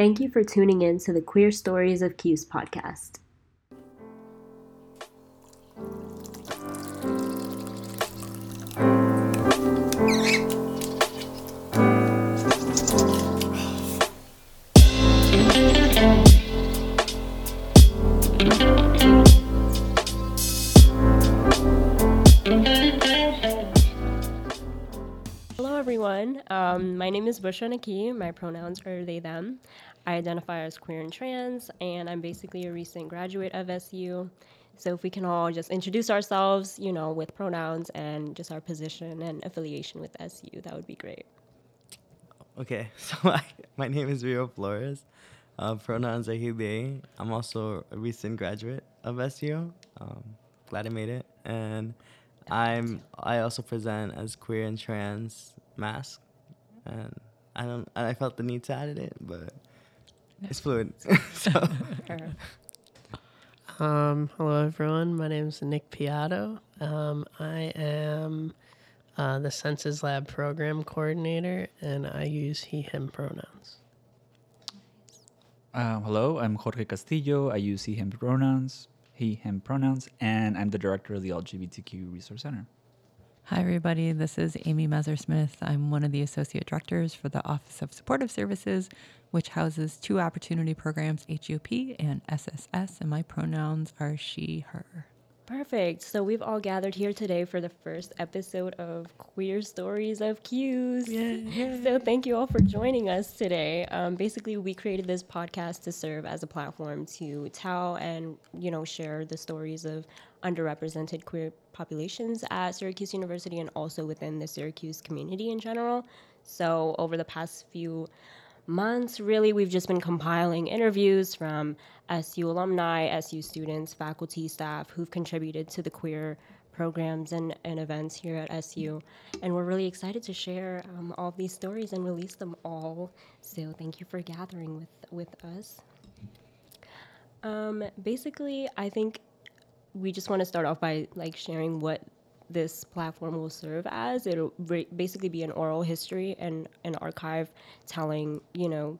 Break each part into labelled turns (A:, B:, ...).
A: Thank you for tuning in to the Queer Stories of Q's podcast. Hello, everyone. Um, my name is Bushra Naqi. My pronouns are they, them. I identify as queer and trans, and I'm basically a recent graduate of SU. So, if we can all just introduce ourselves, you know, with pronouns and just our position and affiliation with SU, that would be great.
B: Okay, so I, my name is Rio Flores. Uh, pronouns are he, they. I'm also a recent graduate of SU. Um, glad I made it. And I'm I also present as queer and trans mask. And I don't I felt the need to add it, but it's fluid. so
C: Um, hello, everyone. My name is Nick Piato. Um, I am uh, the Senses Lab program coordinator, and I use he, him pronouns.
D: Um, hello, I'm Jorge Castillo. I use he, him pronouns, he, him pronouns, and I'm the director of the LGBTQ Resource Center.
E: Hi, everybody. This is Amy Messersmith. I'm one of the associate directors for the Office of Supportive Services, which houses two opportunity programs, HEOP and SSS, and my pronouns are she, her.
A: Perfect. So, we've all gathered here today for the first episode of Queer Stories of Qs. So, thank you all for joining us today. Um, basically, we created this podcast to serve as a platform to tell and, you know, share the stories of underrepresented queer populations at Syracuse University and also within the Syracuse community in general. So, over the past few months, really, we've just been compiling interviews from SU alumni, SU students, faculty, staff who've contributed to the queer programs and, and events here at SU. And we're really excited to share um, all of these stories and release them all. So thank you for gathering with, with us. Um, basically, I think we just want to start off by like sharing what this platform will serve as. It'll re- basically be an oral history and an archive telling, you know,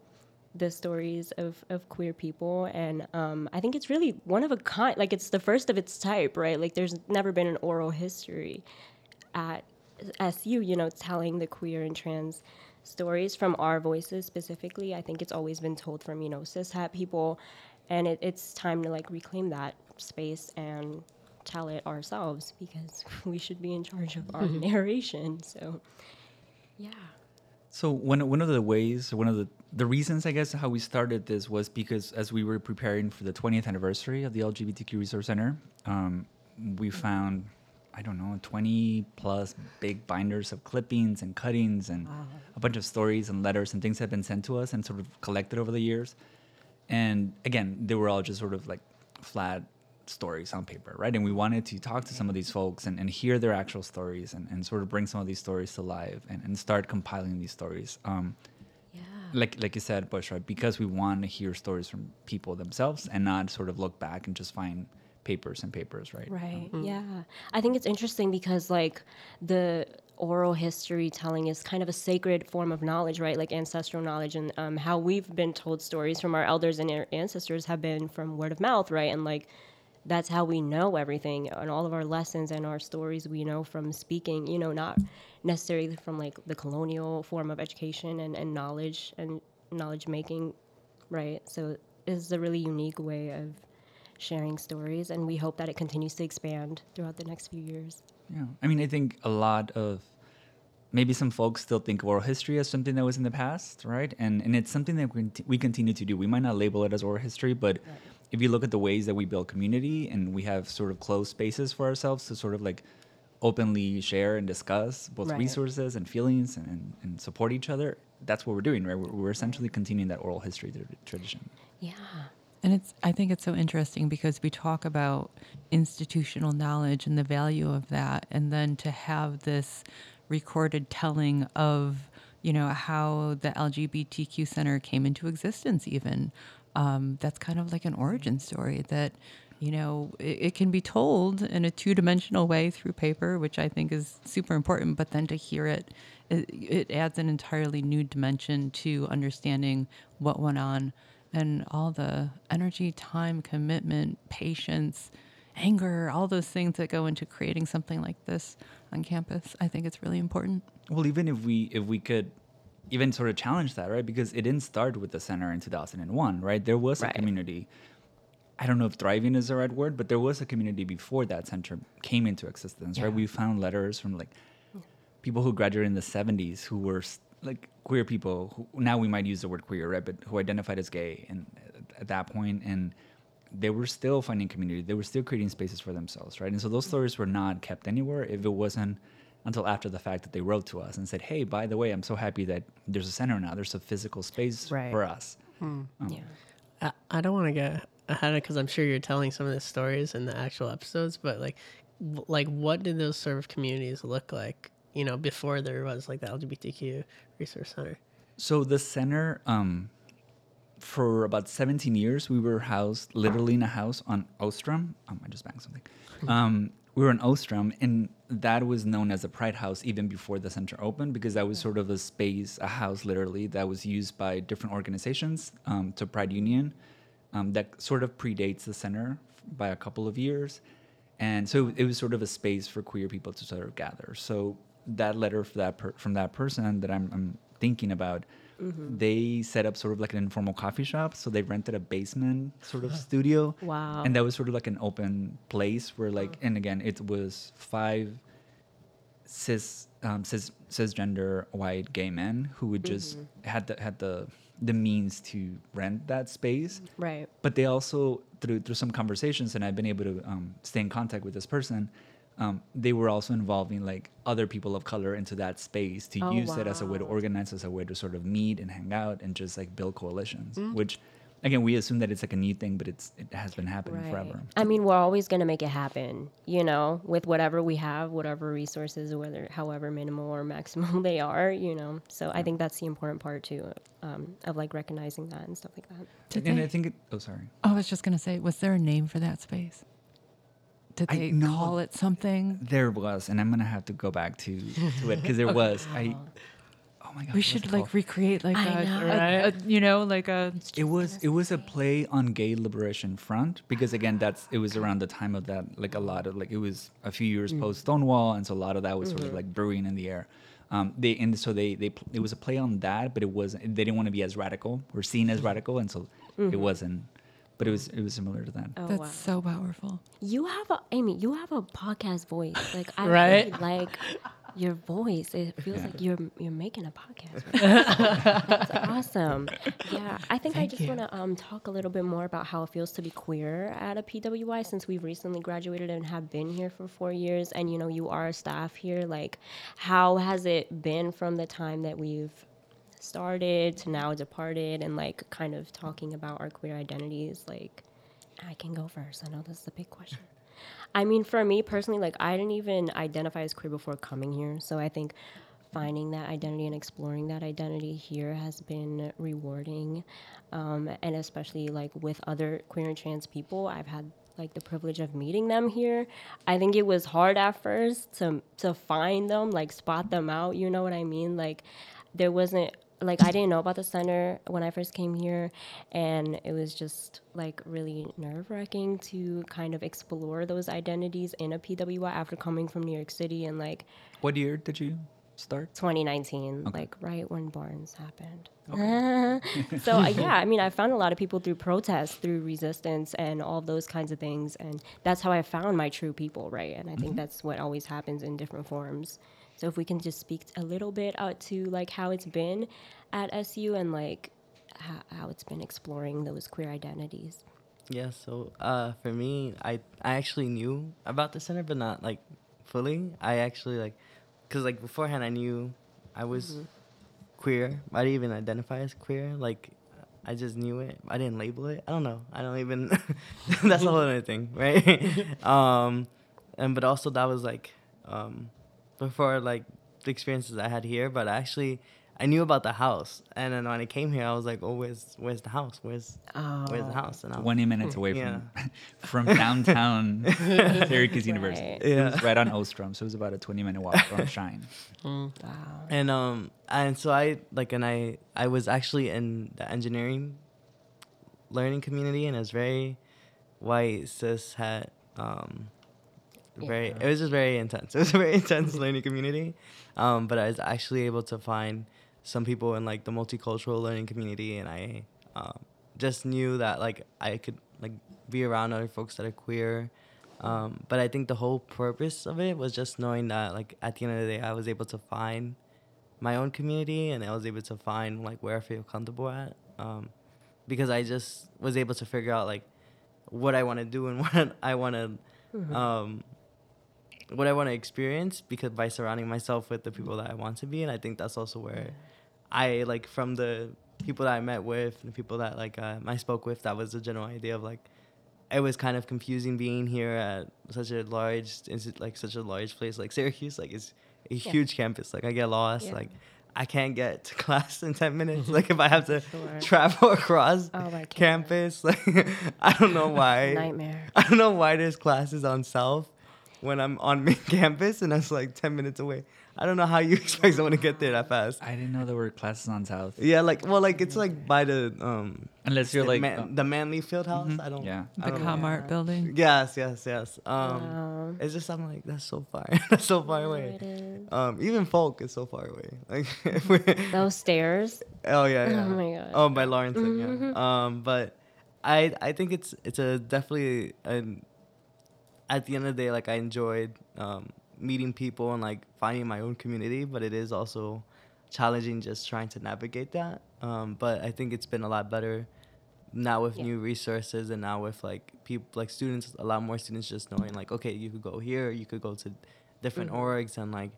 A: the stories of, of queer people. And um, I think it's really one of a kind, like it's the first of its type, right? Like there's never been an oral history at SU, you know, telling the queer and trans stories from our voices specifically. I think it's always been told from, you know, cishet people. And it, it's time to like reclaim that space and tell it ourselves because we should be in charge of our narration. So, yeah.
D: So one one of the ways, one of the the reasons, I guess, how we started this was because as we were preparing for the 20th anniversary of the LGBTQ Resource Center, um, we found, I don't know, 20 plus big binders of clippings and cuttings and a bunch of stories and letters and things that had been sent to us and sort of collected over the years. And again, they were all just sort of like flat stories on paper, right? And we wanted to talk to some of these folks and, and hear their actual stories and, and sort of bring some of these stories to life and, and start compiling these stories. Um,
A: Yeah.
D: like like you said, Bush, right? Because we want to hear stories from people themselves and not sort of look back and just find papers and papers, right?
A: Right. Yeah. I think it's interesting because like the oral history telling is kind of a sacred form of knowledge, right? Like ancestral knowledge and um, how we've been told stories from our elders and our ancestors have been from word of mouth, right? And like that's how we know everything and all of our lessons and our stories we know from speaking, you know, not necessarily from like the colonial form of education and, and knowledge and knowledge making, right? So it's a really unique way of sharing stories, and we hope that it continues to expand throughout the next few years.
D: Yeah. I mean, I think a lot of maybe some folks still think of oral history as something that was in the past, right? And and it's something that we, we continue to do. We might not label it as oral history, but if you look at the ways that we build community and we have sort of closed spaces for ourselves to sort of like openly share and discuss both
A: Right.
D: resources and feelings and, and, and support each other, that's what we're doing, right? We're, we're essentially continuing that oral history tra- tradition.
A: Yeah.
E: And it's I think it's so interesting because we talk about institutional knowledge and the value of that and then to have this recorded telling of, you know, how the LGBTQ center came into existence even. Um, that's kind of like an origin story that you know, it, it can be told in a two dimensional way through paper, which I think is super important. But then to hear it, it, it adds an entirely new dimension to understanding what went on and all the energy, time, commitment, patience, anger, all those things that go into creating something like this on campus. I think it's really important.
D: Well, even if we if we could even sort of challenge that, right? Because it didn't start with the center in 2001, right? There was
A: Right.
D: a community. I don't know if thriving is the right word, but there was a community before that center came into existence, right? We found letters from like people who graduated in the 70s who were like queer people who now we might use the word queer, right? But who identified as gay and at that point and they were still finding community. They were still creating spaces for themselves, right? And so those mm-hmm. stories were not kept anywhere if it wasn't until after the fact that they wrote to us and said, "Hey, by the way, I'm so happy that there's a center now. There's a physical space
C: Right.
D: for us." Hmm.
A: Um, yeah.
C: I, I don't want to get ahead of because I'm sure you're telling some of the stories in the actual episodes, but like, w- like what did those sort of communities look like? You know, before there was like the LGBTQ resource center.
D: So the center, um, for about 17 years, we were housed literally in a house on Ostrom. Um, I just banged something. Um, we were in Ostrom, and that was known as the Pride House even before the center opened because that was sort of a space, a house literally, that was used by different organizations um, to Pride Union um, that sort of predates the center by a couple of years. And so it was sort of a space for queer people to sort of gather. So that letter for that per- from that person that I'm, I'm thinking about, they set up sort of like an informal coffee shop. So they rented a basement sort of studio.
A: Wow.
D: And that was sort of like an open place where like, and again, it was five cis um, cis cisgender white gay men who would just had the had the the means to rent that space
A: Right.
D: but they also through through some conversations and i've been able to um, stay in contact with this person um, they were also involving like other people of color into that space to
A: Oh,
D: use it as a way to organize as a way to sort of meet and hang out and just like build coalitions which again we assume that it's like a new thing but it's it has been happening
A: Right.
D: forever
A: I mean, we're always going to make it happen, you know, with whatever we have, whatever resources, whether however minimal or maximal they are, you know. So I think that's the important part too, um, of like recognizing that and stuff like that.
E: Did
D: and
E: they-
D: i think it, oh sorry
E: I was just going to say, was there a name for that space? Did
D: I
E: they
D: know-
E: call it something?
D: there was and i'm gonna have to go back to to it because there was i oh my god
E: We should like
D: called?
E: recreate like
A: I
E: a,
A: know.
E: a- a- you know, like a
D: It was it was a play on gay liberation front because again that's it was around the time of that like a lot of like it was a few years mm. post Stonewall and so a lot of that was sort of mm-hmm. like brewing in the air. Um, they and so they they it was a play on that, but it wasn't. They didn't want to be as radical or seen as mm-hmm. radical, and so it mm-hmm. wasn't. But it was it was similar to that.
A: Oh,
E: that's
A: wow.
E: so powerful.
A: You have a, Amy, you have a podcast voice. Like, I
C: Right?
A: really like your voice. It feels
D: Yeah.
A: like you're you're making a podcast. That's awesome. Yeah, I think I just want to um, talk a little bit more about how it feels to be queer at a PWI since we've recently graduated and have been here for four years. And you know, you are a staff here. Like, how has it been from the time that we've started to now departed, and like kind of talking about our queer identities? Like, I can go first. I know this is a big question. I mean, for me personally, like I didn't even identify as queer before coming here. So I think finding that identity and exploring that identity here has been rewarding. Um, and especially like with other queer and trans people, I've had like the privilege of meeting them here. I think it was hard at first to to find them, like spot them out. You know what I mean? Like there wasn't like I didn't know about the center when I first came here, and it was just like really nerve wracking to kind of explore those identities in a PWI after coming from New York City and like
D: What year did you start?
A: 2019, like right when Barnes happened. Okay. so uh, yeah, I mean, I found a lot of people through protests, through resistance, and all those kinds of things, and that's how I found my true people, right? And I think that's what always happens in different forms. So if we can just speak a little bit out to like how it's been at SU and like how, how it's been exploring those queer identities.
B: Yeah, so uh, for me, I I actually knew about the center, but not like fully. I actually like, cause like beforehand, I knew I was queer. I didn't even identify as queer. Like, I just knew it. I didn't label it. I don't know. I don't even. that's a whole other thing, right? um, and but also that was like, um, before like the experiences I had here. But actually, I knew about the house, and then when I came here, I was like, "Oh, where's where's the house? Where's where's the
A: Oh.
B: house?" And I was,
D: 20 minutes away
B: Yeah.
D: from from downtown Syracuse University.
A: Right.
D: It was right on Ostrom, so it was about a 20 minute walk from Schine.
A: Wow.
B: and um and so I like and I I was actually in the engineering learning community, and it was very white cis het um very
A: Yeah.
B: it was just very intense. It was a very intense learning community, um but I was actually able to find some people in like the multicultural learning community, and I um, just knew that like I could like be around other folks that are queer. Um, but I think the whole purpose of it was just knowing that like at the end of the day I was able to find my own community and I was able to find like where I feel comfortable at. Um, because I just was able to figure out like what I want to do and what I want to um, what I want to experience because by surrounding myself with the people that I want to be and I think that's also where I like from the people that I met with the people that like uh, I spoke with that was the general idea of like it was kind of confusing being here at such a large like such a large place like Syracuse like it's a
A: Yeah.
B: huge campus like I get lost
A: Yeah.
B: like I can't get to class in 10 minutes like if I have to
A: Sure.
B: travel across
A: Oh,
B: campus like I don't know why
A: Nightmare.
B: I don't know why there's classes on South when I'm on main campus and that's like 10 minutes away. I don't know how you expect someone to get there that fast.
D: I didn't know there were classes on South.
B: Yeah, like well, like it's like by the um
D: Unless you're
B: the,
D: like.
B: Man-
D: uh,
B: the Manley Field House.
D: Mhm.
B: I don't.
D: Yeah.
B: I
E: The
B: don't know.
E: Comart building.
B: Yes, yes, yes. Um,
A: Wow.
B: it's just I'm like that's so far. that's so far away.
A: it is.
B: Um, even Falk is so far away. Like, if
A: Those stairs.
B: oh yeah, yeah.
A: Oh my God.
B: Oh, by Lawrinson,
A: Mhm.
B: yeah. Um, but I I think it's it's a definitely an. At the end of the day, like I enjoyed um, meeting people and like finding my own community, but it is also challenging just trying to navigate that. Um, but I think it's been a lot better now with
A: Yeah.
B: new resources and now with like people like students a lot more students just knowing like okay you could go here you could go to different
A: Mhm.
B: orgs and like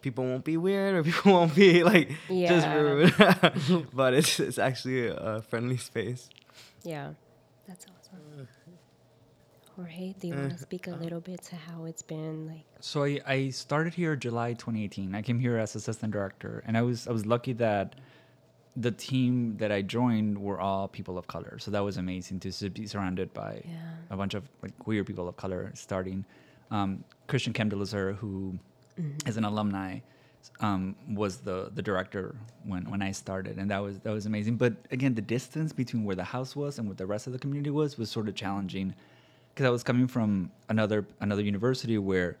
B: people won't be weird or people won't be like just rude but it's it's actually a friendly space
A: Yeah. That's awesome. Jorge, do you want to speak a little bit to how it's been like?
D: So I, I started here July 2018. I came here as assistant director, and I was I was lucky that the team that I joined were all people of color. So that was amazing to be surrounded by
A: Yeah.
D: a bunch of like queer people of color. Starting um, Christian Kemdelazer, who is an alumni, um, was the the director when when I started, and that was that was amazing. But again, the distance between where the house was and what the rest of the community was was sort of challenging because I was coming from another another university where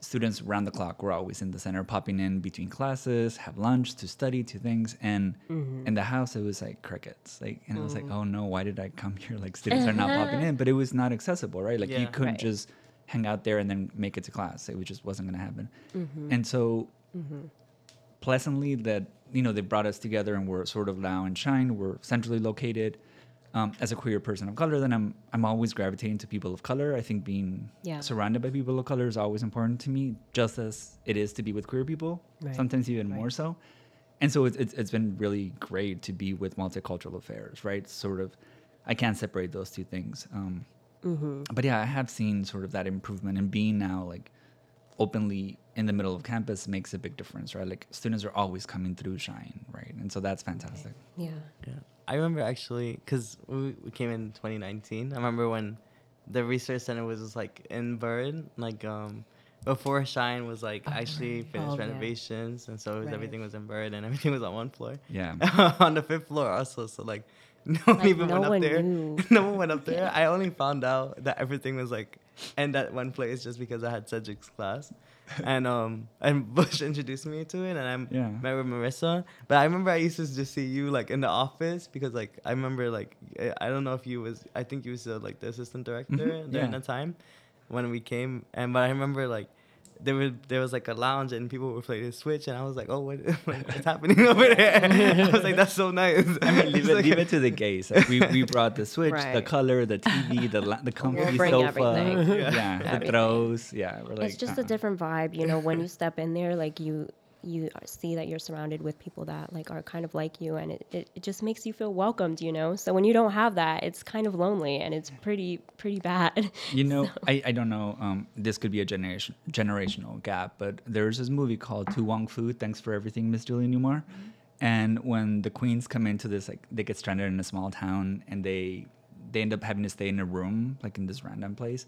D: students around the clock were always in the center, popping in between classes, have lunch, to study, to things, and mm-hmm. in the house it was like crickets, like, and I was like, mm. oh no, why did I come here? Like students are not popping in, but it was not accessible, right? Like you couldn't
A: Right.
D: just hang out there and then make it to class. It just wasn't going to happen, mm-hmm. and so mm-hmm. pleasantly that you know they brought us together and we're sort of now and Schine we're centrally located um, as a queer person of color then i'm i'm always gravitating to people of color i think being
A: Yeah.
D: surrounded by people of color is always important to me just as it is to be with queer people
A: Right.
D: sometimes even
A: Right.
D: more so and so it's, it's, it's been really great to be with multicultural affairs right sort of i can't separate those two things um, but yeah i have seen sort of that improvement in being now like openly in the middle of campus makes a big difference right? Like students are always coming through Schine right? And so that's fantastic.
A: Yeah.
B: yeah. I remember actually because we, we came in 2019 i remember when the research center was just like in bird like um before Schine was like actually finished
A: Oh, yeah.
B: renovations and so was-
A: Right.
B: everything was in bird and everything was on one floor.
D: Yeah.
B: On the fifth floor also so like no one
A: Like,
B: even
A: no
B: went up there. no one went up there. I only found out that everything was like in that one place just because i had cedric's class and um and bush introduced me to it and i
D: Yeah.
B: met with marissa but i remember i used to just see you like in the office because like i remember like i don't know if you was i think you was uh, like the assistant director
D: Mhm,
B: during
D: yeah.
B: the time when we came and but i remember like there was there was like a lounge and people were playing the switch and I was like, oh, what, what's happening over there? I was like, that's so nice.
D: I mean, leave it,
B: like-
D: leave it to the gays. Like, we, we brought the switch, the color, the TV, the la- the comfy
A: bring
D: sofa,
A: everything.
D: yeah, the throws, yeah. We're like,
A: it's just
D: uh-uh.
A: a different vibe, you know. When you step in there, like you you see that you're surrounded with people that like are kind of like you, and it, it, it just makes you feel welcomed, you know. So when you don't have that, it's kind of lonely, and it's pretty pretty bad.
D: You know, I, I don't know. Um, this could be a generation generational gap, but there's this movie called To Wong Foo. Thanks for everything, Miss Julie Newmar. And when the queens come into this, like they get stranded in a small town, and they they end up having to stay in a room, like in this random place.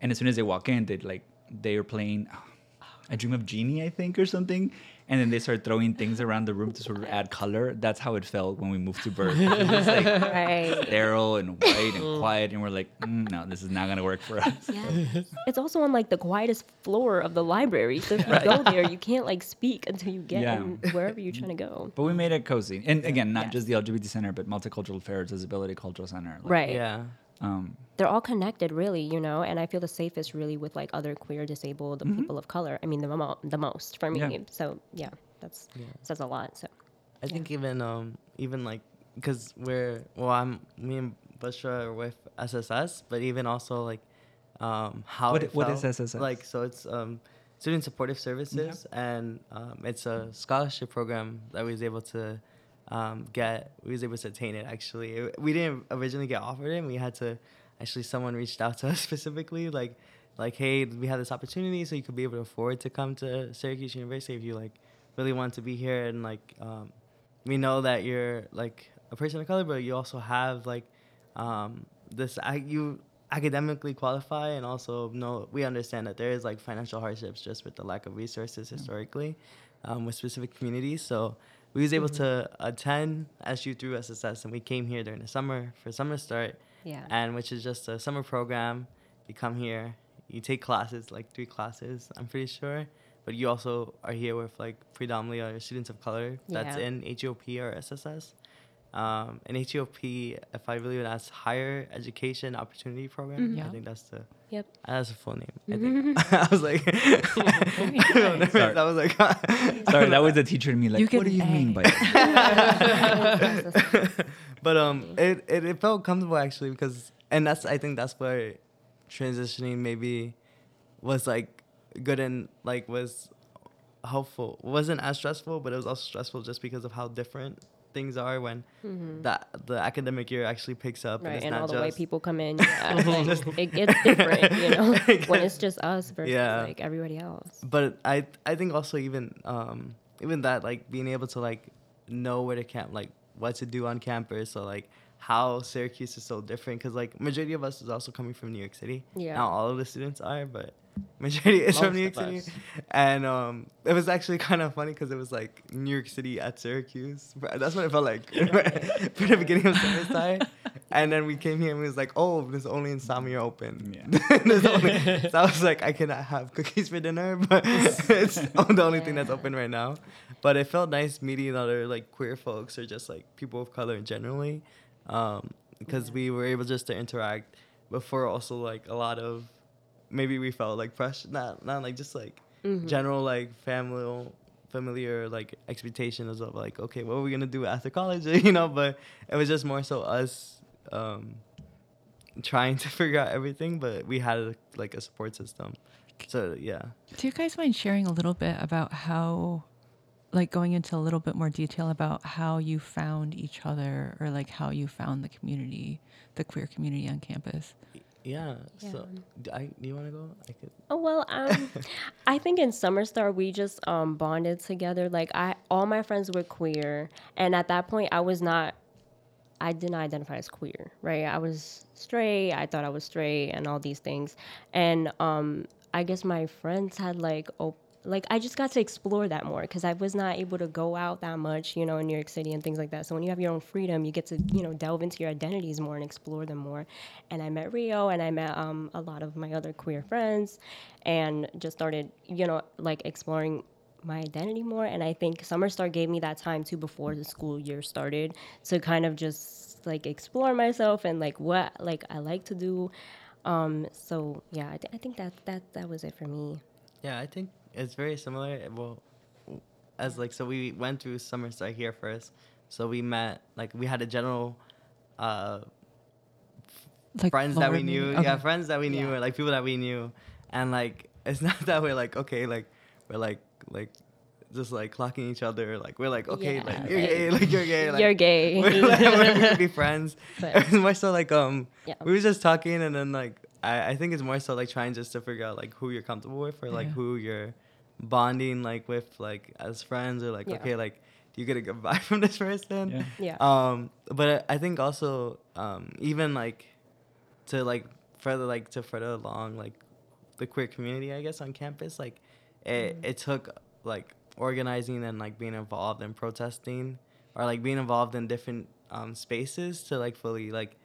D: And as soon as they walk in, they like they are playing "I Dream of Jeannie," I think, or something. And then they start throwing things around the room to sort of add color. That's how it felt when we moved to Berkeley. It was like
A: Right.
D: sterile and white and quiet, and we're like, mm, no, this is not gonna work for us.
A: Yeah. It's also on like the quietest floor of the library. So if you go there, you can't like speak until you get
D: Yeah.
A: in wherever you're trying to go.
D: But we made it cozy, and again, not
A: Yes.
D: just the LGBT center, but Multicultural Affairs, Disability Cultural Center. Like,
A: Right.
B: Yeah.
D: Um,
A: They're all connected, really, you know. And I feel the safest, really, with like other queer, disabled people of color. I mean, the mo- the most for me.
D: Yeah.
A: So yeah, that's says a lot. So
B: I think even um even like because we're well I'm me and Bushra are with SSS, but even also like um how
D: What-
B: it
D: what is
B: felt,
D: SSS?
B: Like so it's um student supportive services and um, it's a scholarship program that we was able to um, get. We was able to attain it actually. It- we didn't originally get offered it. and We had to actually someone reached out to us specifically like like hey we have this opportunity so you could be able to afford to come to Syracuse University if you like really want to be here and like um, we know that you're like a person of color but you also have like um, this I, you academically qualify and also know we understand that there is like financial hardships just with the lack of resources historically um, with specific communities so we was able mm-hmm. to attend SU through SSS and we came here during the summer for summer start
A: yeah.
B: and which is just a summer program. You come here, you take classes, like three classes, I'm pretty sure. But you also are here with like predominantly students of color that's
A: Yeah.
B: in HEOP or SSS. Um, and HEOP, if I really would ask, higher education opportunity program.
A: Mhm.
E: Yeah.
B: I think that's the
A: Yep.
B: that's the full name. I think I was like,
E: nice.
D: Sorry.
B: I was like,
D: sorry, that was the teacher to me. Like, what do you
E: an
D: mean by that?
B: but um, it, it it felt comfortable actually because, and that's I think that's where transitioning maybe was like good and like was helpful. It wasn't as stressful, but it was also stressful just because of how different things are when that the academic year actually picks up.
A: Mm-hmm. Right,
B: it's
A: and
B: not
A: all the white people come in. Yeah, like, it gets different, you know, when it's just us versus
B: Yeah.
A: like everybody else.
B: but I I think also even um even that like being able to like know where to camp like what to do on campus or like how Syracuse is so different because like majority of us is also coming from New York City.
A: Yeah.
B: Not all of the students are, but majority is from New York City. And um, it was actually kind of funny because it was like New York City at Syracuse. That's what it felt like for the beginning of semester. And then we came here and we was like, oh, there's only insomnia open.
D: Yeah.
B: Only, so I was like, I cannot have cookies for dinner, but it's the only thing that's open right now. But it felt nice meeting other like queer folks or just like people of color generally, um, because we were able just to interact before also like a lot of maybe we felt like fresh, not not like just like
A: Mhm.
B: general like familial familiar like expectations of like okay what are we gonna do after college you know but it was just more so us um trying to figure out everything but we had like a support system so yeah
E: Do you guys mind sharing a little bit about how, like, going into a little bit more detail about how you found each other or like how you found the community, the queer community on campus?
B: Yeah, so
A: Yeah.
B: d- I do you want to go I could
A: Oh well, um, I think in Summer Start we just um, bonded together. Like I, all my friends were queer, and at that point I was not. I didn't identify as queer, right? I was straight. I thought I was straight, and all these things. And um, I guess my friends had like, op- like I just got to explore that more because I was not able to go out that much, you know, in New York City and things like that. So when you have your own freedom, you get to, you know, delve into your identities more and explore them more. And I met Rio, and I met um, a lot of my other queer friends, and just started, you know, like exploring my identity more. And I think Summer Start gave me that time too before the school year started to kind of just like explore myself and like what like I like to do. Um, so yeah, I, th- I think that that that was it for me.
B: Yeah, I think it's very similar. Well, as like so we went through summer start here first. So we met like we had a general uh
E: Like
B: friends that we knew.
E: okay.
B: Yeah, friends that we knew
A: Yeah.
B: or like people that we knew. And like it's not that we're like okay, like we're like like just like clocking each other. Like we're like okay,
A: Yeah,
B: like you're gay, like you're gay, like
A: You're gay.
B: we're, like, we're gonna be friends.
A: But-
B: more so like um
A: Yeah.
B: we were just talking and then like I, I think it's more so like trying just to figure out like who you're comfortable with or like
E: Yeah.
B: who you're bonding like with like as friends or like
A: Yeah.
B: okay like do you get a good vibe from this person?
D: Yeah.
A: Yeah.
B: Um, but I think also um, even like to like further like to further along like the queer community, I guess on campus, like it it took like organizing and like being involved in protesting or like being involved in different um, spaces to like fully like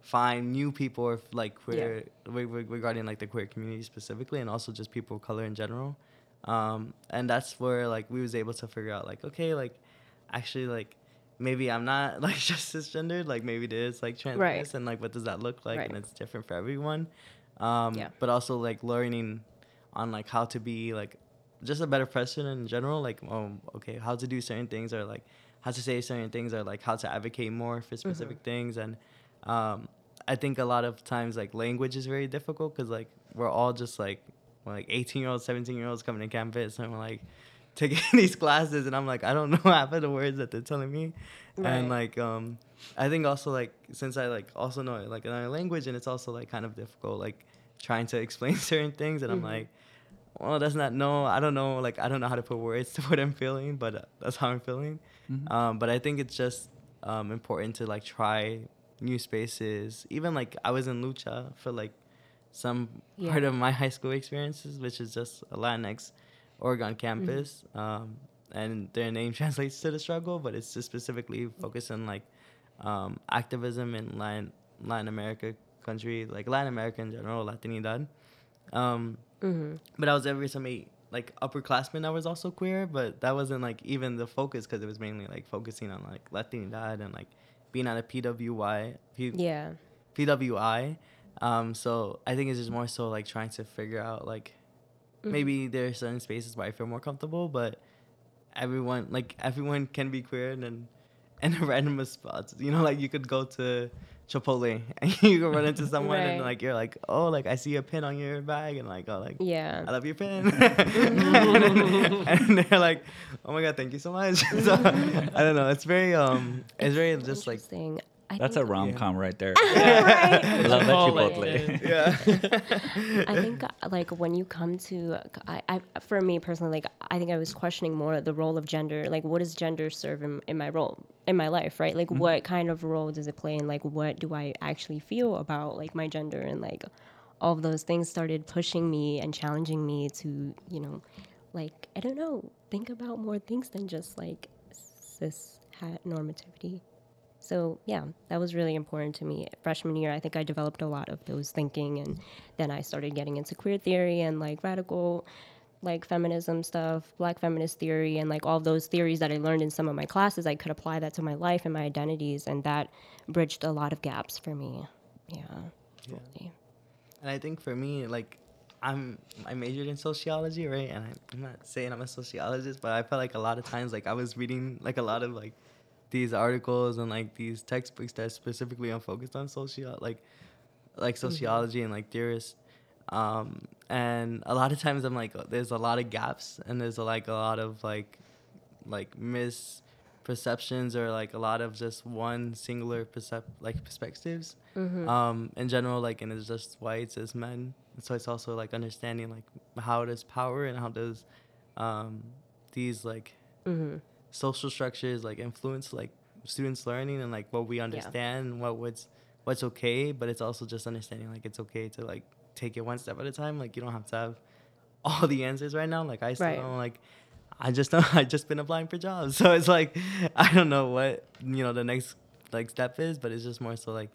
B: find new people or like queer re- re- regarding like the queer community specifically and also just people of color in general um, and that's where like we was able to figure out like okay like actually like maybe i'm not like just cisgendered like maybe it is like trans
A: Right.
B: and like what does that look like
A: Right.
B: and it's different for everyone um,
A: Yeah.
B: but also like learning on like how to be like just a better person in general like um, okay how to do certain things or like how to say certain things or like how to advocate more for specific things and um, i think a lot of times like language is very difficult because like we're all just like like 18 year olds 17 year olds coming to campus and we're like taking these classes and i'm like i don't know half of the words that they're telling me. And like um i think also like since i like also know like another language and it's also like kind of difficult like trying to explain certain things and i'm like well that's not no i don't know like i don't know how to put words to what i'm feeling but uh, that's how i'm feeling.
D: Mhm.
B: um, but i think it's just um, important to like try new spaces. Even like i was in lucha for like some
A: Yeah.
B: part of my high school experiences which is just a latinx oregon campus um, and their name translates to the struggle but it's just specifically focused on like um, activism in latin, latin america country like latin america in general latinidad um,
A: hmm
B: but I was ever some like upperclassmen that was also queer, but that wasn't like even the focus because it was mainly like focusing on like Latinidad and like being at a PWI, P-
A: Yeah.
B: PWI. Um, so I think it's just more so like trying to figure out like
A: Mm-hmm.
B: maybe there are certain spaces where I feel more comfortable, but everyone like everyone can be queer and then in a random spots. You know, like you could go to Chipotle and you could run into someone and like you're like, oh, like I see a pin on your bag and like oh like
A: Yeah.
B: I love your pin, and they're like, oh my god, thank you so much. so I don't know. It's very um, it's very just like.
A: I
D: That's a rom com right there.
A: Right.
D: Love that
C: Chipotle,
D: Chipotle.
B: yeah.
A: I think uh, like when you come to I, I for me personally like I think I was questioning more the role of gender like what does gender serve in, in my role in my life right like what kind of role does it play and like what do I actually feel about like my gender and like all of those things started pushing me and challenging me to you know like I don't know think about more things than just like cis hat normativity so yeah, that was really important to me. Freshman year, I think I developed a lot of those thinking, and then I started getting into queer theory and like radical, like feminism stuff, Black feminist theory, and like all those theories that I learned in some of my classes. I could apply that to my life and my identities, and that bridged a lot of gaps for me. Yeah. totally.
B: And I think for me, like, I'm I majored in sociology, right? And I, I'm not saying I'm a sociologist, but I felt like a lot of times, like, I was reading like a lot of like these articles and like these textbooks that specifically are focused on socio like like sociology and like theorists. Um, and a lot of times I'm like, there's a lot of gaps and there's like a lot of like like misperceptions or like a lot of just one singular percep- like perspectives. Um in general like and it's just whites as men. And so it's also like understanding like how does power and how does um these like social structures like influence like students learning and like what we understand and what what's what's okay but it's also just understanding like it's okay to like take it one step at a time like you don't have to have all the answers right now like i still
A: Right.
B: don't like i just don't i just been applying for jobs so it's like i don't know what you know the next like step is but it's just more so like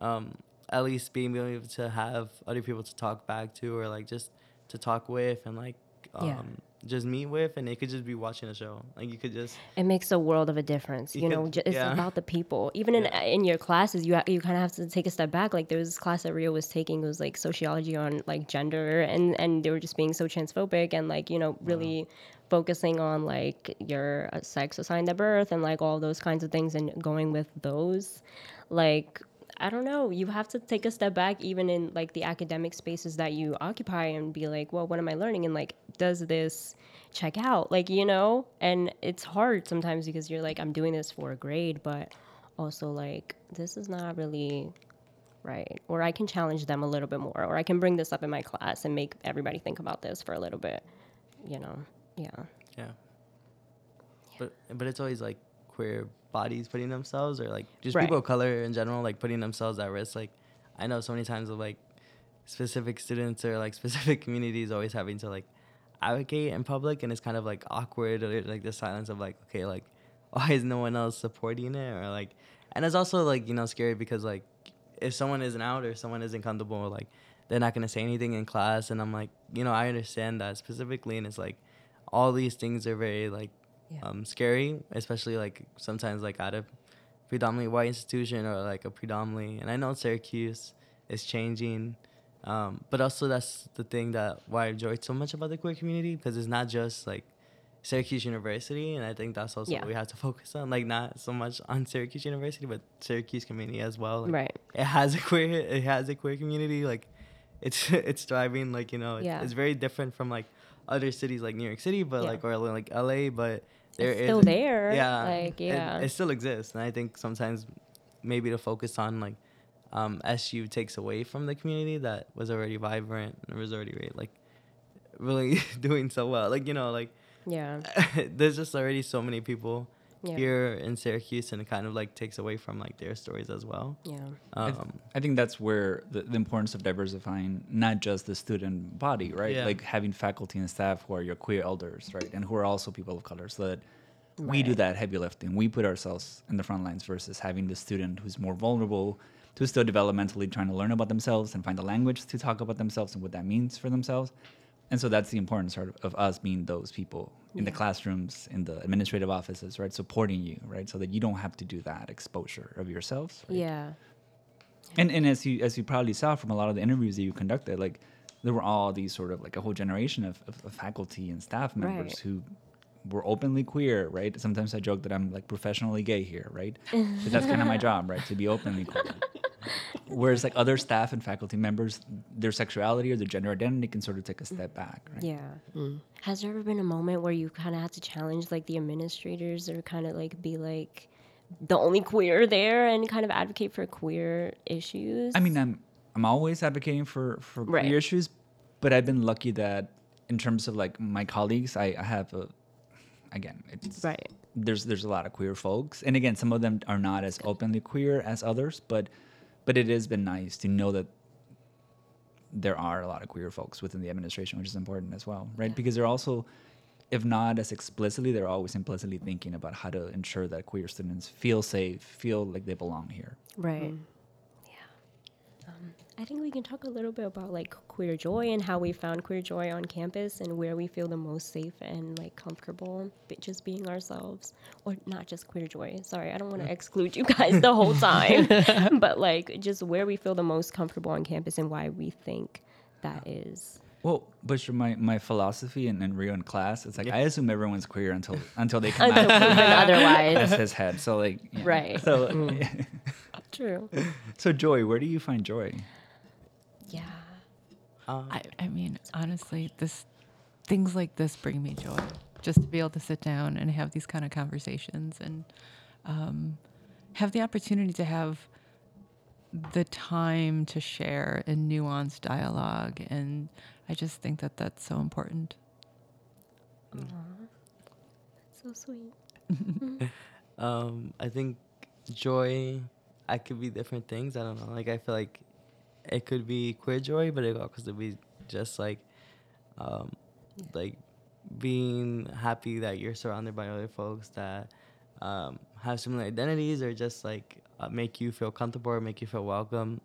B: um at least being able to have other people to talk back to or like just to talk with and like um
A: Yeah.
B: Just meet with and it could just be watching a show like you could just
A: It makes a world of a difference. You,
B: You
A: know,
B: could-
A: it's
B: yeah.
A: about the people. Even in in your classes, you ha- you kind of have to take a step back. Like there was this class that Rio was taking. It was like sociology on like gender, and and they were just being so transphobic and like you know really focusing on like your uh, sex assigned at birth and like all those kinds of things and going with those, like. I don't know. You have to take a step back, even in like the academic spaces that you occupy, and be like, well, what am I learning? And like, does this check out? Like, you know? And it's hard sometimes because you're like, I'm doing this for a grade, but also like, this is not really right. Or I can challenge them a little bit more, or I can bring this up in my class and make everybody think about this for a little bit, you know? Yeah.
B: yeah but but it's always like queer bodies putting themselves or like just
A: Right.
B: people of color in general like putting themselves at risk. Like I know so many times of like specific students or like specific communities always having to like advocate in public and it's kind of like awkward or like the silence of like okay like why is no one else supporting it or like and it's also like you know scary because like if someone isn't out or someone isn't comfortable like they're not going to say anything in class and i'm like you know i understand that specifically and it's like all these things are very like
A: Yeah.
B: um, scary especially like sometimes like at a predominantly white institution or like a predominantly and i know syracuse is changing um, but also that's the thing that why i enjoyed so much about the queer community because it's not just like Syracuse University, and I think that's also
A: Yeah.
B: what we have to focus on. Like not so much on Syracuse University, but Syracuse community as well. Like,
A: Right.
B: It has a queer, it has a queer community. Like, it's it's thriving. Like you know, it's,
A: Yeah.
B: it's very different from like other cities like New York City, but
A: Yeah.
B: like or like LA, but there
A: It's
B: is
A: still there,
B: Yeah,
A: like,
B: it-
A: yeah.
B: it, still exists, and I think sometimes maybe to focus on like um, SU takes away from the community that was already vibrant and was already really, like really doing so well. Like you know, like
A: Yeah.
B: there's just already so many people
A: Yeah.
B: here in Syracuse, and it kind of like takes away from like their stories as well.
A: Yeah.
D: I, th-
B: Um,
D: I think that's where the, the importance of diversifying not just the student body, right?
B: Yeah.
D: Like having faculty and staff who are your queer elders, right? And who are also people of color so that we do that heavy lifting. We put ourselves in the front lines versus having the student who's more vulnerable, who's still developmentally trying to learn about themselves and find the language to talk about themselves and what that means for themselves. And so that's the importance sort of, of us being those people in the classrooms, in the administrative offices, right? Supporting you, right? So that you don't have to do that exposure of yourselves. right?
A: Yeah.
D: And and as you as you probably saw from a lot of the interviews that you conducted, like there were all these sort of like a whole generation of, of, of faculty and staff members
A: Right.
D: who were openly queer, right? Sometimes I joke that I'm like professionally gay here, right? But that's kind of my job, right? To be openly queer. Whereas like other staff and faculty members, their sexuality or their gender identity can sort of take a step back, right?
A: Yeah. Mm. Has there ever been a moment where you kind of had to challenge like the administrators or kind of like be like the only queer there and kind of advocate for queer issues?
D: I mean, I'm I'm always advocating for for
A: Right.
D: queer issues, but I've been lucky that in terms of like my colleagues, I, I have a again, it's
A: right.
D: there's there's a lot of queer folks, and again, some of them are not as openly queer as others, but but it has been nice to know that there are a lot of queer folks within the administration, which is important as well, right?
A: Yeah.
D: Because they're also, if not as explicitly, they're always implicitly thinking about how to ensure that queer students feel safe, feel like they belong here.
A: Right. Yeah. Um, I think we can talk a little bit about like queer joy and how we found queer joy on campus and where we feel the most safe and like comfortable just being ourselves or not just queer joy. Sorry, I don't want to exclude you guys the whole time, but like just where we feel the most comfortable on campus and why we think that is.
D: Well, but my, my philosophy in, in Rio in class, it's like
B: Yeah.
D: I assume everyone's queer until until they come
A: Until
D: out
A: proven
D: as
A: otherwise.
D: his head. So like yeah.
A: Right.
D: So mm.
A: True.
D: so joy, where do you find joy?
A: Yeah.
B: um,
E: I, I mean, honestly, this things like this bring me joy. Just to be able to sit down and have these kind of conversations and um, have the opportunity to have the time to share in nuanced dialogue. And I just think that that's so important.
A: That's so sweet.
B: Um, I think joy, I could be different things. I don't know. Like I feel like it could be queer joy, but it also could be just like, um, like being happy that you're surrounded by other folks that um, have similar identities or just like uh, make you feel comfortable or make you feel welcome.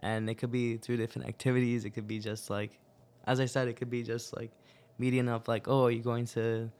B: And it could be through different activities. It could be just like, as I said, it could be just like meeting up. Like, oh, are you going to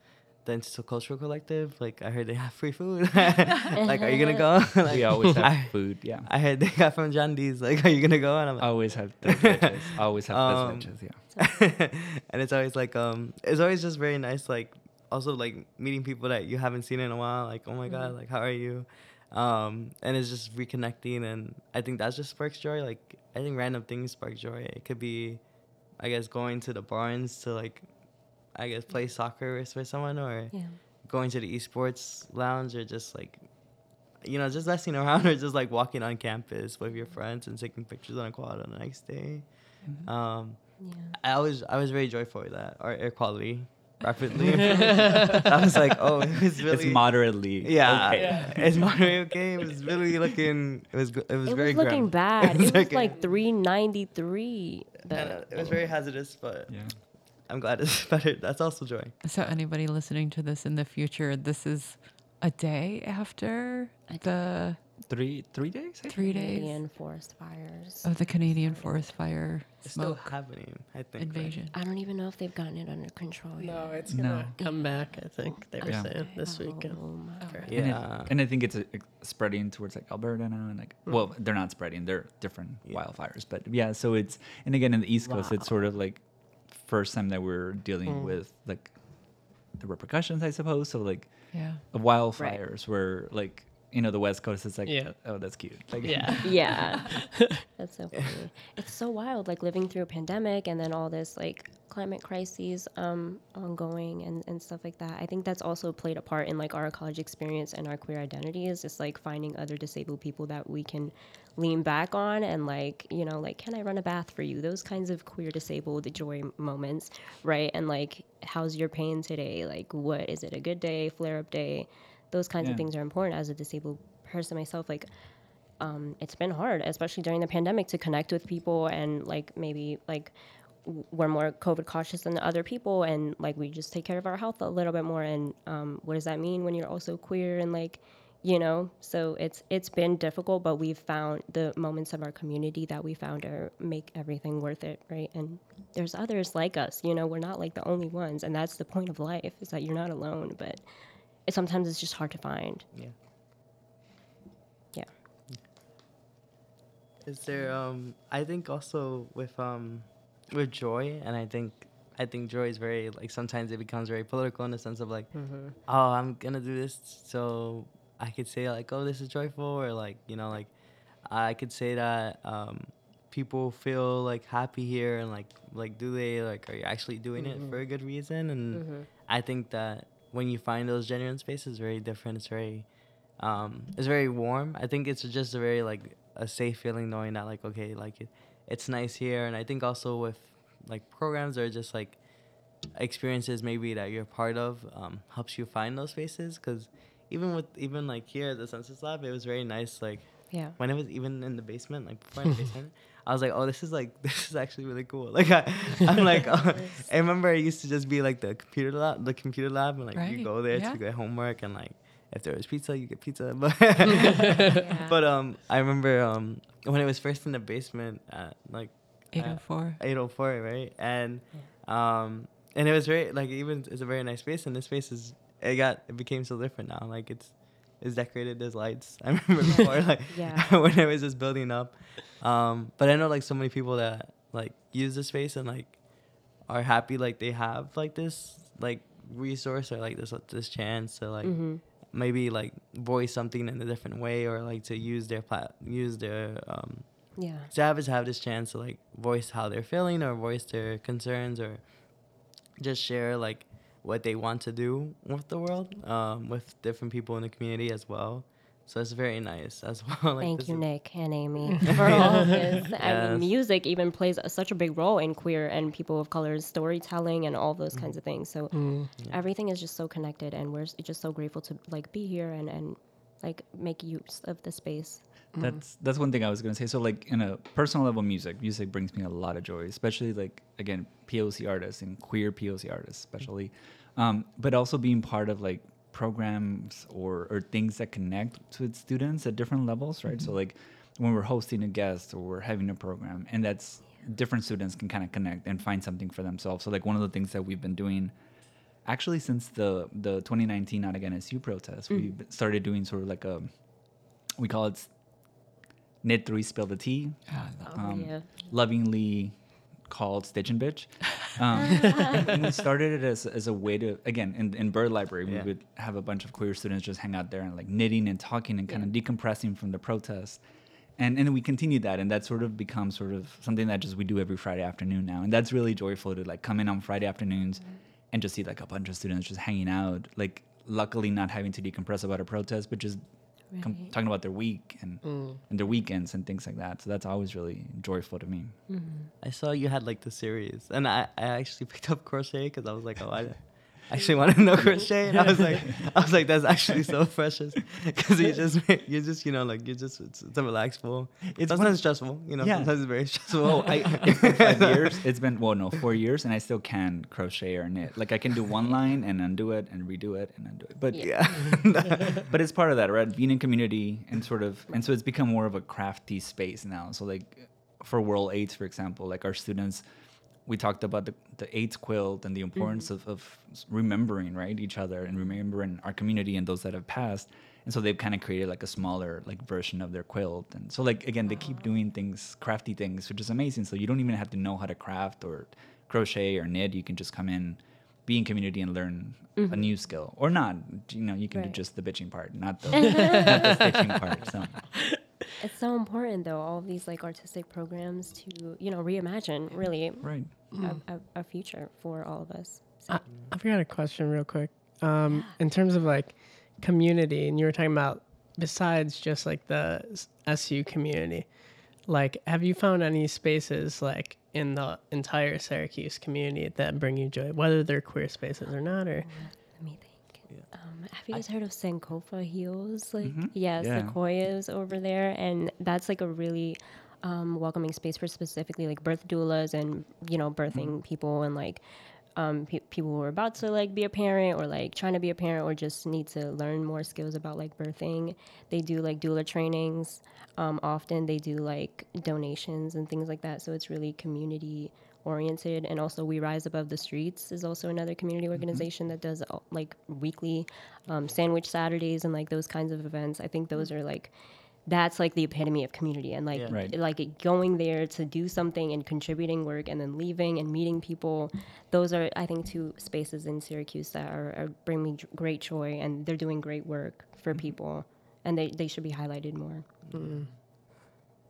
B: the Intercultural Collective? Like, I heard they have free food. like, are you gonna go? like,
D: we always have
B: I,
D: food, yeah.
B: I heard they got from John D's. Like, are you gonna go? And I'm like,
D: Always have tres leches. Always have
B: Um,
D: tres leches, yeah.
B: and it's always like um it's always just very nice like also like meeting people that you haven't seen in a while like oh my god like how are you um and it's just reconnecting and i think that's just sparks joy like i think random things spark joy it could be i guess going to the Barnes to like i guess play soccer with, with someone or
A: Yeah.
B: going to the esports lounge or just like you know just messing around or just like walking on campus with your friends and taking pictures on a quad on the next day um
A: Yeah.
B: I was I was very joyful with that our air quality rapidly. I was like, oh, it was really.
D: it's moderately
B: Yeah,
D: okay.
B: it's moderately okay. It was really looking. It was. It was
A: It
B: very
A: was looking
B: grim.
A: bad. It was
B: looking-
A: like 393.
B: and, uh, it was very hazardous, but
D: Yeah.
B: I'm glad it's better. That's also joy.
E: So anybody listening to this in the future, this is a day after the
D: Three three days. I think?
E: three days
A: Canadian forest fires.
E: of the Canadian forest fire
B: It's still
E: smoke
B: happening. I think. right?
E: invasion.
A: I don't even know if they've gotten it under control yet.
C: No, it's gonna come back. I think they were
D: Yeah.
C: saying this
A: Oh,
C: weekend.
A: my God.
D: And,
B: Yeah.
D: it, and I think it's uh, spreading towards like Alberta now, and like,
C: Mm.
D: well, they're not spreading; they're different
B: Yeah.
D: wildfires. But yeah, so it's and again in the East Coast, it's sort of like first time that we're dealing
C: Mm.
D: with like the repercussions, I suppose. So like
E: Yeah.
D: of wildfires, where like you know the West Coast is like,
C: Yeah.
D: oh, that's cute. Like,
C: Yeah.
A: Yeah. That's so funny. It's so wild, like living through a pandemic and then all this like climate crises um, ongoing and, and stuff like that. I think that's also played a part in like our college experience and our queer identity is just like finding other disabled people that we can lean back on and like, you know, like, can I run a bath for you? Those kinds of queer disabled joy moments, right? And like, how's your pain today? Like, what is it a good day, flare up day? Those kinds
D: Yeah.
A: of things are important as a disabled person myself. Like, um, it's been hard, especially during the pandemic, to connect with people and like maybe like we're more COVID cautious than other people, and like we just take care of our health a little bit more. And um, what does that mean when you're also queer and like, you know? So it's it's been difficult, but we've found the moments of our community that we found are make everything worth it, right? And there's others like us, you know. We're not like the only ones, and that's the point of life is that you're not alone. But it, sometimes it's just hard to find.
B: Yeah.
A: Yeah.
B: Is there um I think also with um with joy and I think I think joy is very like sometimes it becomes very political in the sense of like oh I'm gonna do this so I could say like oh this is joyful or like you know like I could say that um people feel like happy here and like like do they like are you actually doing it for a good reason? And I think that when you find those genuine spaces very different. It's very um, it's very warm. I think it's just a very like a safe feeling knowing that like okay like it, it's nice here, and I think also with like programs or just like experiences maybe that you're part of um, helps you find those spaces because even with even like here at the SENSES lab it was very nice like
A: Yeah.
B: when it was even in the basement like before in the basement I was like oh this is like this is actually really cool like I, I'm like uh, I remember it used to just be like the computer lab the computer lab and like you go there
E: yeah.
B: to get homework and like if there was pizza you get pizza but
A: Yeah.
B: but um I remember um when it was first in the basement at like uh,
E: 804.
B: 804 right and um and it was very like even it's a very nice space and this space is it got it became so different now. Like it's it's decorated there's lights. I remember before like
A: Yeah.
B: when it was just building up. Um but i know like so many people that like use the space and like are happy like they have like this like resource or like this this chance to like
A: hmm
B: maybe like voice something in a different way or like to use their plat use their um
A: Yeah.
B: to have is have this chance to like voice how they're feeling or voice their concerns or just share like what they want to do with the world um, with different people in the community as well so it's very nice as well like
A: Thank you, Nick and Amy, for all of this. I mean, music even plays a- such a big role in queer and people of color's storytelling and all those kinds of things. So
C: Mm.
A: everything is just so connected, and we're just so grateful to like be here and and like make use of the space. Mm-hmm.
D: That's that's one thing I was gonna say. So like in a personal level, music music brings me a lot of joy, especially like again POC artists and queer POC artists, especially, um, but also being part of like programs or or things that connect with students at different levels, right? So mm-hmm. like when we're hosting a guest or we're having a program, and that's different students can kind of connect and find something for themselves. So like one of the things that we've been doing actually since the the 2019 Not Again SU protest, we mm-hmm. started doing sort of like a we call it knit three spill the tea,
E: Ah,
A: Oh
D: um,
A: yeah.
D: lovingly called Stitch and Bitch. Um, and we started it as, as a way to again in, in Bird Library we
B: Yeah.
D: would have a bunch of queer students just hang out there and like knitting and talking and kind of decompressing from the protest. And and we continued that and that sort of becomes sort of something that just we do every Friday afternoon now. And that's really joyful to like come in on Friday afternoons and just see like a bunch of students just hanging out. Like luckily not having to decompress about a protest, but just com-
A: Right.
D: talking about their week and mm. and their weekends and things like that. So that's always really joyful to me. Mm-hmm.
B: i saw you had like the series and i, I actually picked up crochet because i was like oh I, actually want to know crochet. And I was like, I was like, that's actually so precious because you just you just you know like you just it's, it's a relaxful. It's
D: one-
B: sometimes stressful, you know.
D: Yeah.
B: Sometimes it's very stressful.
D: Oh, I, it's five years. It's been well, no, four years, and I still can crochet or knit. Like I can do one line and undo it and redo it and undo it. But
B: yeah.
D: but it's part of that, right? Being in community and sort of, and so it's become more of a crafty space now. So like for World AIDS, for example, like our students, we talked about the, the AIDS quilt and the importance mm-hmm. of, of remembering, right, each other and remembering our community and those that have passed. And so they've kind of created like a smaller like version of their quilt. And so like again, they keep doing ah. things, crafty things, which is amazing. So you don't even have to know how to craft or crochet or knit. You can just come in, be in community and learn a mm-hmm. new skill or not. You know, you can do just the bitching part, not the, not the stitching part. So
A: It's so important, though, all of these like artistic programs to you know reimagine really
D: right.
A: A, a, a future for all of us. So,
C: I, I forgot a question real quick. Um, in terms of like community, and you were talking about besides just like the SU community, like have you found any spaces like in the entire Syracuse community that bring you joy, whether they're queer spaces or not, or
A: let me think. Um, have you guys heard of Sankofa heels? Like,
D: Mhm.
A: yeah,
D: Yeah.
A: Sequoias over there, and that's like a really um, welcoming space for specifically like birth doulas and you know birthing people and like um, pe- people who are about to like be a parent or like trying to be a parent or just need to learn more skills about like birthing. They do like doula trainings. Um, often they do like donations and things like that. So it's really community oriented. And also, We Rise Above the Streets is also another community organization that does like weekly um, sandwich Saturdays and like those kinds of events. I think those are like that's like the epitome of community and like
B: Yeah.
D: Right.
A: like going there to do something and contributing work and then leaving and meeting people those are i think two spaces in syracuse that are, are bring me great joy and they're doing great work for people and they, they should be highlighted more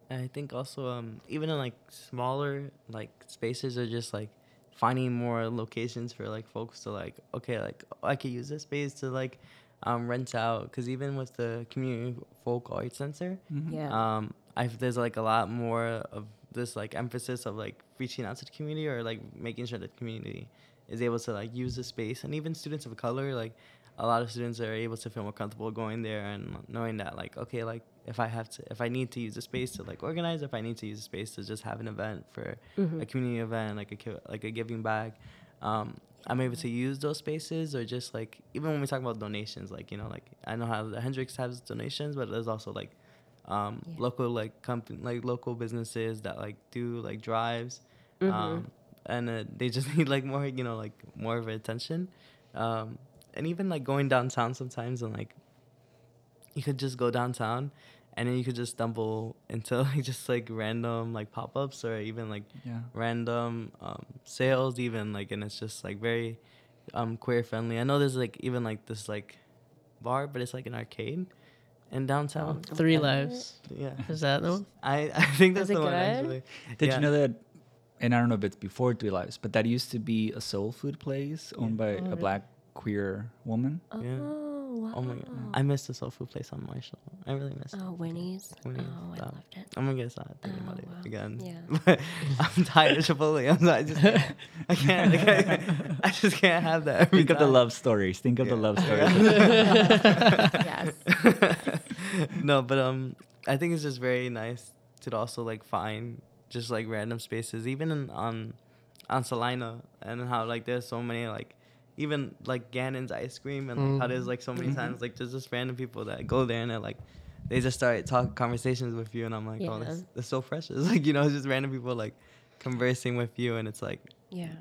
B: And I think also um even in like smaller like spaces or just like finding more locations for like folks to like okay like oh, I could use this space to like um rent out because even with the community folk arts center
A: yeah.
B: um I there's like a lot more of this like emphasis of like reaching out to the community or like making sure that the community is able to like use the space. And even students of color like a lot of students are able to feel more comfortable going there and knowing that like okay like if I have to if I need to use the space to like organize if I need to use the space to just have an event for a community event like a ki- like a giving back um I'm able to use those spaces or just like even when we talk about donations like you know like I know how the Hendricks has donations but there's also like um
A: Yeah.
B: local like company like local businesses that like do like drives um and uh, they just need like more you know like more of attention um and even like going downtown sometimes and like you could just go downtown and then you could just stumble into like just like random like pop-ups or even like
D: Yeah.
B: random um, sales even like and it's just like very um queer friendly i know there's like even like this like bar but it's like an arcade in downtown
C: Three
B: And-
C: Lives.
B: yeah
C: Is that the one?
B: i i think that's
A: Is it
B: the one
A: good?
B: actually
D: Did
B: Yeah.
D: you know that? And I don't know if it's before Three Lives, but that used to be a soul food place owned by a black queer woman.
B: Yeah.
A: Oh wow
B: oh my god i missed the soul food place on marshall i really missed it
A: oh winnie's
B: Winnie's,
A: oh I loved it.
B: I'm gonna get sad thinking
A: Oh,
B: about it again.
A: Yeah.
B: I'm tired of Chipotle. I'm sorry, I just can't. I can't. I, can't, I just can't have that. Every
D: Think of the love stories. Think of the love stories.
A: yes
B: no, but um, I think it's just very nice to also like find just like random spaces, even in, on on Salina, and how like there's so many like even like Gannon's ice cream, and like how there's like so many mm-hmm. times like there's just random people that go there and they're like. They just start talk conversations with you, and I'm like, oh,
A: Yeah.
B: that's, that's so precious. Like, you know, it's just random people like conversing with you, and it's like,
A: yeah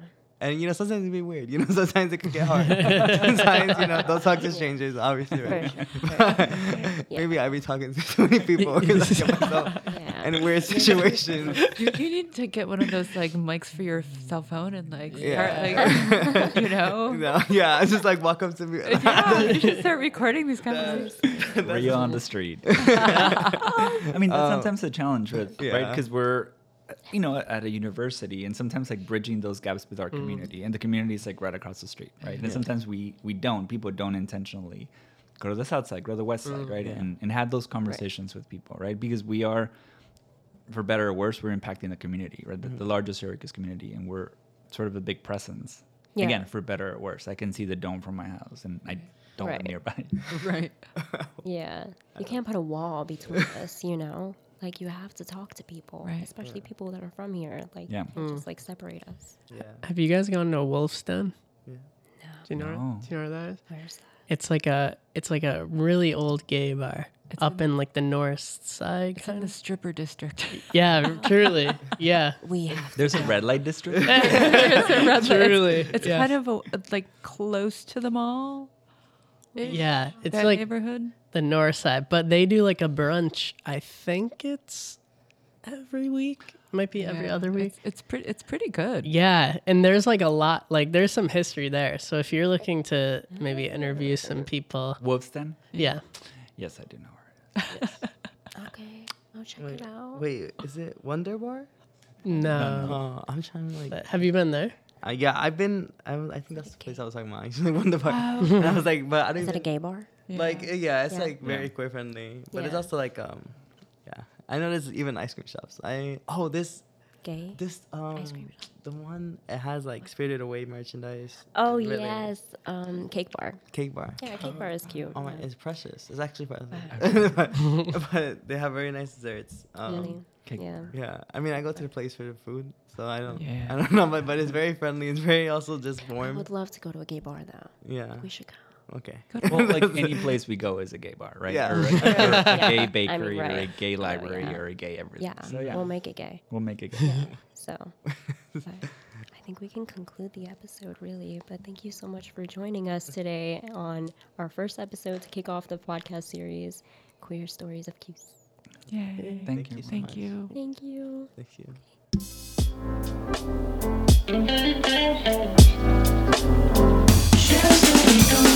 B: And you know, sometimes it can be weird. You know, sometimes it can get hard. sometimes you know, don't talk to strangers. Obviously, right?
A: Right, Yeah.
B: Maybe I'd be talking to too many people because I get myself
A: Yeah.
B: in weird situations.
E: You, you need to get one of those like mics for your cell phone and like start like you know.
B: No, yeah, it's just like walk up to me.
E: Yeah, you should start recording these conversations.
D: Were you on the street? I mean, that's
B: Uh,
D: sometimes a challenge with right because we're, you know, at a university, and sometimes like bridging those gaps with our mm. community, and the community is like right across the street, right? And sometimes we we don't. People don't intentionally go to the south side, go to the west side, mm. right?
B: Yeah.
D: And and have those conversations with people, right? Because we are, for better or worse, we're impacting the community, right? The, mm-hmm. the largest Syracuse community, and we're sort of a big presence
A: Yeah.
D: Again, for better or worse, I can see the dome from my house, and I don't
A: Right.
D: live nearby.
E: right.
A: Yeah. You can't put a wall between us, you know? Like you have to talk to people,
E: Right.
A: especially people that are from here. Like
D: Yeah.
A: you can't just like separate us.
B: Yeah.
C: Have you guys gone to a wolf's den?
B: Yeah.
C: Do you know?
D: No.
C: Do you know where that is?
A: Where's that?
C: It's like a it's like a really old gay bar
E: It's
C: up
E: in-
C: in like the north side.
E: It's in
C: Kind
E: the
C: of.
E: stripper district.
C: Yeah, truly. Yeah.
A: We have
D: There's a red light district.
E: it's a red light.
C: Truly,
E: It's, it's
C: yeah.
E: kind of a, like close to the mall.
C: Yeah, it's
E: that
C: like
E: neighborhood.
C: the north side, but they do like a brunch. I think it's every week. Might be every
E: Yeah,
C: other week.
E: It's, it's pretty. It's pretty good.
C: Yeah, and there's like a lot. Like there's some history there. So if you're looking to maybe interview some people,
D: Wolf's Den.
C: yeah,
D: Yes, I do know where. it is.
A: Okay. I'll check
B: Wait,
A: it out.
B: wait, is it Wonder Bar?
C: no.
B: Oh, I'm trying to like.
C: But have you been there?
B: Uh, yeah, I've been. I, I think that's the place I was talking about. I actually, Wonder Bar. And I was like, but I don't
A: Is it a gay bar?
B: like. Yeah, it's
A: Yeah.
B: like very
D: Yeah.
B: queer friendly, but it's also like um, yeah. I know there's even ice cream shops. I oh this
A: Gay?
B: this um
A: Ice cream shop.
B: the one it has like Spirited Away merchandise.
A: Oh
B: Really.
A: yes. Um cake bar.
B: Cake bar.
A: Yeah, cake bar is cute.
B: Oh my,
A: yeah.
B: it's precious. It's actually precious.
A: Uh-huh.
B: but, but they have very nice desserts. Um,
A: Really?
D: Cake
A: Yeah.
B: Yeah, I mean, I go to the place for the food, so I don't.
E: Yeah.
B: I don't know, but, but it's very friendly. It's very also just warm.
A: I would love to go to a gay bar though.
B: Yeah.
A: We should go.
B: Okay.
D: Well, like any place we go is a gay bar, right?
B: Yeah.
D: Or, a, or a
A: Yeah.
D: gay
A: I
D: bakery,
A: mean,
D: or a
A: right.
D: gay
A: Oh,
D: library,
A: yeah.
D: or a gay everything.
A: Yeah.
D: So yeah,
A: We'll make it gay.
D: we'll make it. Gay.
A: So I think we can conclude the episode really. But thank you so much for joining us today on our first episode to kick off the podcast series, Queer Stories of Cuse.
E: Yay.
D: Thank you.
B: so
E: Thank
B: much.
E: you.
A: Thank you.
B: Thank you. Just so we